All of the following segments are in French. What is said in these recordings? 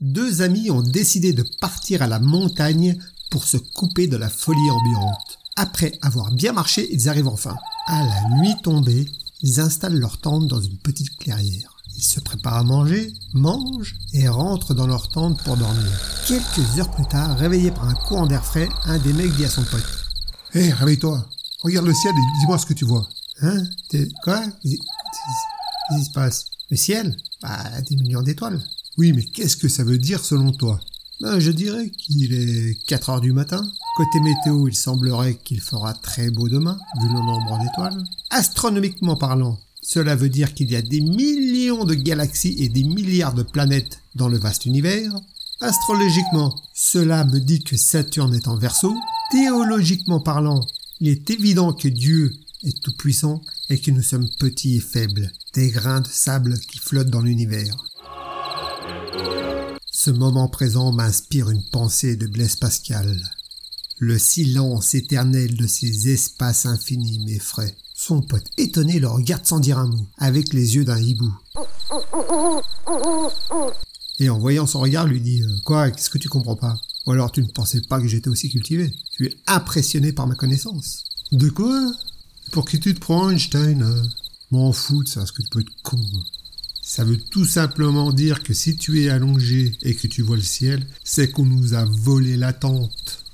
deux amis ont décidé de partir à la montagne pour se couper de la folie ambiante. Après avoir bien marché, ils arrivent enfin. À la nuit tombée, ils installent leur tente dans une petite clairière. Ils se préparent à manger, mangent et rentrent dans leur tente pour dormir. Quelques heures plus tard, réveillé par un courant d'air frais, un des mecs dit à son pote Hé, réveille-toi. Regarde le ciel et dis-moi ce que tu vois. Hein? Quoi? Qu'est-ce qui se passe? Le ciel? Bah, des millions d'étoiles. Oui, mais qu'est-ce que ça veut dire selon toi? Ben, je dirais qu'il est 4 heures du matin. Côté météo, il semblerait qu'il fera très beau demain, vu le nombre d'étoiles. Astronomiquement parlant, cela veut dire qu'il y a des millions de galaxies et des milliards de planètes dans le vaste univers. Astrologiquement, cela me dit que Saturne est en verso. Théologiquement parlant, il est évident que Dieu est tout-puissant et que nous sommes petits et faibles, des grains de sable qui flottent dans l'univers. Ce moment présent m'inspire une pensée de Blaise Pascal. Le silence éternel de ces espaces infinis m'effraie. Son pote étonné le regarde sans dire un mot, avec les yeux d'un hibou. Et en voyant son regard, lui dit euh, Quoi, qu'est-ce que tu comprends pas? Ou alors tu ne pensais pas que j'étais aussi cultivé Tu es impressionné par ma connaissance. De quoi? Pour qui tu te prends, Einstein hein? M'en fous de ça, ce que tu peux être con. Ça veut tout simplement dire que si tu es allongé et que tu vois le ciel, c'est qu'on nous a volé la tente.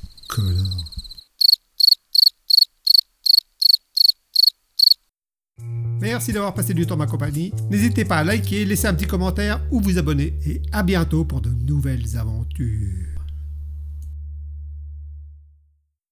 Merci d'avoir passé du temps ma compagnie. N'hésitez pas à liker, laisser un petit commentaire ou vous abonner. Et à bientôt pour de nouvelles aventures.